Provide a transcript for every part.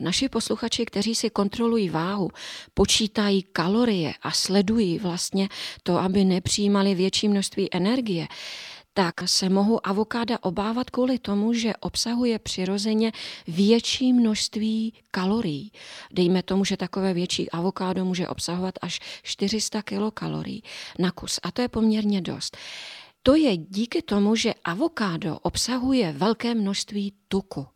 Naši posluchači, kteří si kontrolují váhu, počítají kalorie a sledují vlastně to, aby nepřijímali větší množství energie, tak se mohou avokáda obávat kvůli tomu, že obsahuje přirozeně větší množství kalorií. Dejme tomu, že takové větší avokádo může obsahovat až 400 kilokalorií na kus a to je poměrně dost. To je díky tomu, že avokádo obsahuje velké množství tuku.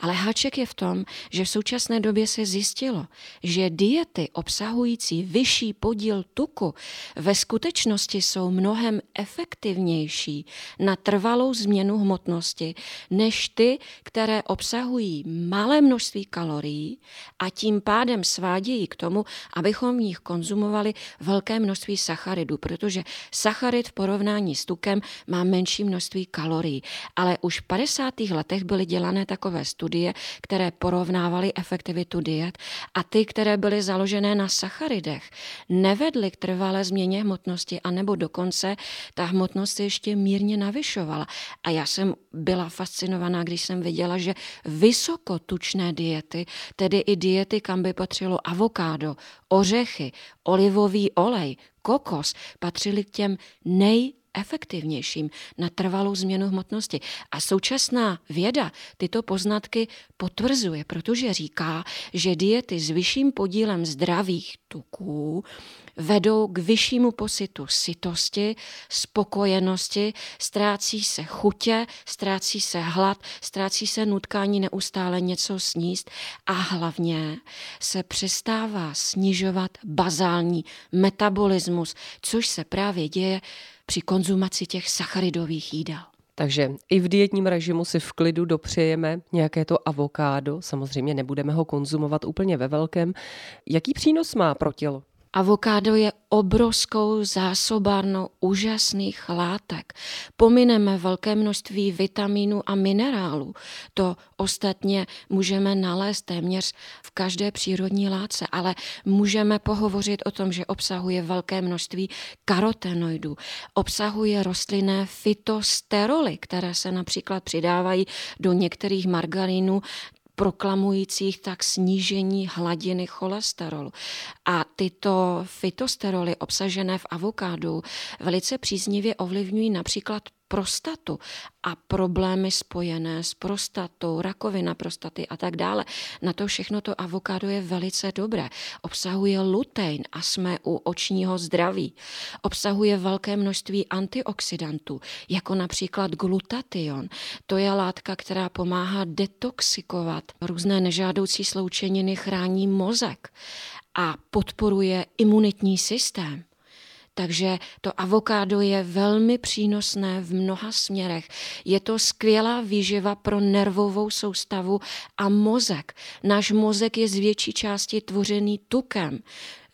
Ale háček je v tom, že v současné době se zjistilo, že diety obsahující vyšší podíl tuku ve skutečnosti jsou mnohem efektivnější na trvalou změnu hmotnosti než ty, které obsahují malé množství kalorií a tím pádem svádějí k tomu, abychom v nich konzumovali velké množství sacharidů, protože sacharid v porovnání s tukem má menší množství kalorií. Ale už v 50. letech byly dělané takové studie, které porovnávaly efektivitu diet a ty, které byly založené na sacharidech, nevedly k trvalé změně hmotnosti, anebo dokonce ta hmotnost se ještě mírně navyšovala. A já jsem byla fascinovaná, když jsem viděla, že vysokotučné diety, tedy i diety, kam by patřilo avokádo, ořechy, olivový olej, kokos, patřily k těm nej efektivnějším na trvalou změnu hmotnosti. A současná věda tyto poznatky potvrzuje, protože říká, že diety s vyšším podílem zdravých tuků vedou k vyššímu pocitu sytosti, spokojenosti, ztrácí se chutě, ztrácí se hlad, ztrácí se nutkání neustále něco sníst a hlavně se přestává snižovat bazální metabolismus, což se právě děje při konzumaci těch sacharidových jídel. Takže i v dietním režimu si v klidu dopřejeme nějaké to avokádo. Samozřejmě nebudeme ho konzumovat úplně ve velkém. Jaký přínos má pro tělo? Avokádo je obrovskou zásobárnou úžasných látek. Pomineme velké množství vitamínů a minerálů. To ostatně můžeme nalézt téměř v každé přírodní látce, ale můžeme pohovořit o tom, že obsahuje velké množství karotenoidů. Obsahuje rostlinné fitosteroly, které se například přidávají do některých margarínů proklamujících tak snížení hladiny cholesterolu. A tyto fitosteroly obsažené v avokádu velice příznivě ovlivňují například prostatu a problémy spojené s prostatou, rakovina prostaty a tak dále. Na to všechno to avokádo je velice dobré. Obsahuje lutein a jsme u očního zdraví. Obsahuje velké množství antioxidantů, jako například glutation. To je látka, která pomáhá detoxikovat různé nežádoucí sloučeniny, chrání mozek a podporuje imunitní systém. Takže to avokádo je velmi přínosné v mnoha směrech. Je to skvělá výživa pro nervovou soustavu a mozek. Náš mozek je z větší části tvořený tukem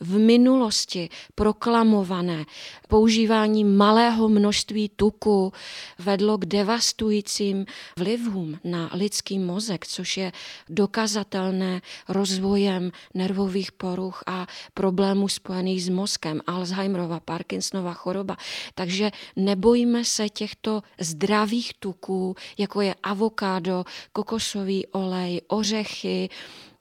v minulosti proklamované používání malého množství tuku vedlo k devastujícím vlivům na lidský mozek, což je dokazatelné rozvojem nervových poruch a problémů spojených s mozkem, Alzheimerova, Parkinsonova choroba. Takže nebojíme se těchto zdravých tuků, jako je avokádo, kokosový olej, ořechy,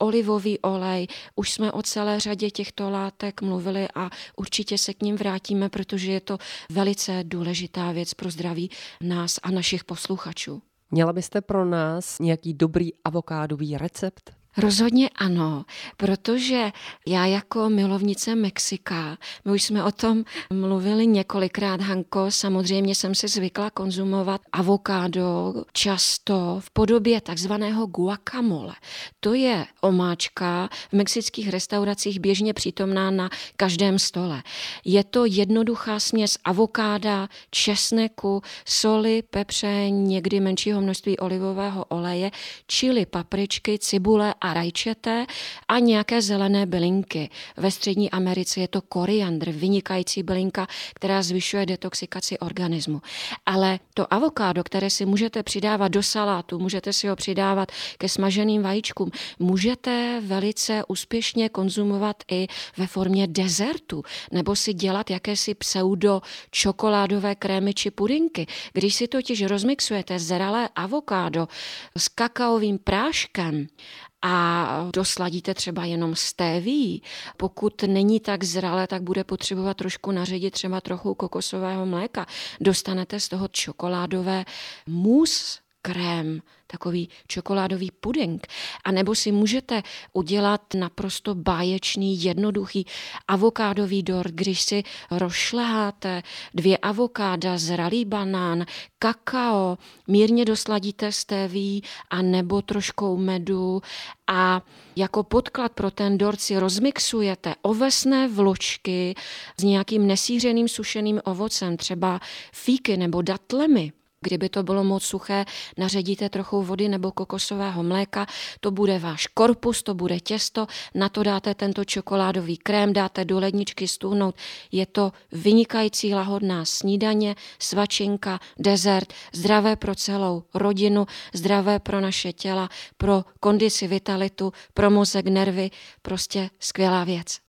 olivový olej. Už jsme o celé řadě těchto látek mluvili a určitě se k ním vrátíme, protože je to velice důležitá věc pro zdraví nás a našich posluchačů. Měla byste pro nás nějaký dobrý avokádový recept? Rozhodně ano, protože já jako milovnice Mexika, my už jsme o tom mluvili několikrát, Hanko, samozřejmě jsem si zvykla konzumovat avokádo často v podobě takzvaného guacamole. To je omáčka v mexických restauracích běžně přítomná na každém stole. Je to jednoduchá směs avokáda, česneku, soli, pepře, někdy menšího množství olivového oleje, čili papričky, cibule a rajčete a nějaké zelené bylinky. Ve Střední Americe je to koriandr, vynikající bylinka, která zvyšuje detoxikaci organismu. Ale to avokádo, které si můžete přidávat do salátu, můžete si ho přidávat ke smaženým vajíčkům, můžete velice úspěšně konzumovat i ve formě dezertu, nebo si dělat jakési pseudo čokoládové krémy či pudinky. Když si totiž rozmixujete zralé avokádo s kakaovým práškem a dosladíte třeba jenom stéví. Pokud není tak zralé, tak bude potřebovat trošku naředit třeba trochu kokosového mléka. Dostanete z toho čokoládové mus, krém, takový čokoládový puding. A nebo si můžete udělat naprosto báječný, jednoduchý avokádový dort, když si rošleháte dvě avokáda, zralý banán, kakao, mírně dosladíte stéví a nebo troškou medu a jako podklad pro ten dort si rozmixujete ovesné vločky s nějakým nesířeným sušeným ovocem, třeba fíky nebo datlemi. Kdyby to bylo moc suché, naředíte trochu vody nebo kokosového mléka, to bude váš korpus, to bude těsto, na to dáte tento čokoládový krém, dáte do ledničky stuhnout. Je to vynikající lahodná snídaně, svačinka, dezert, zdravé pro celou rodinu, zdravé pro naše těla, pro kondici vitalitu, pro mozek, nervy, prostě skvělá věc.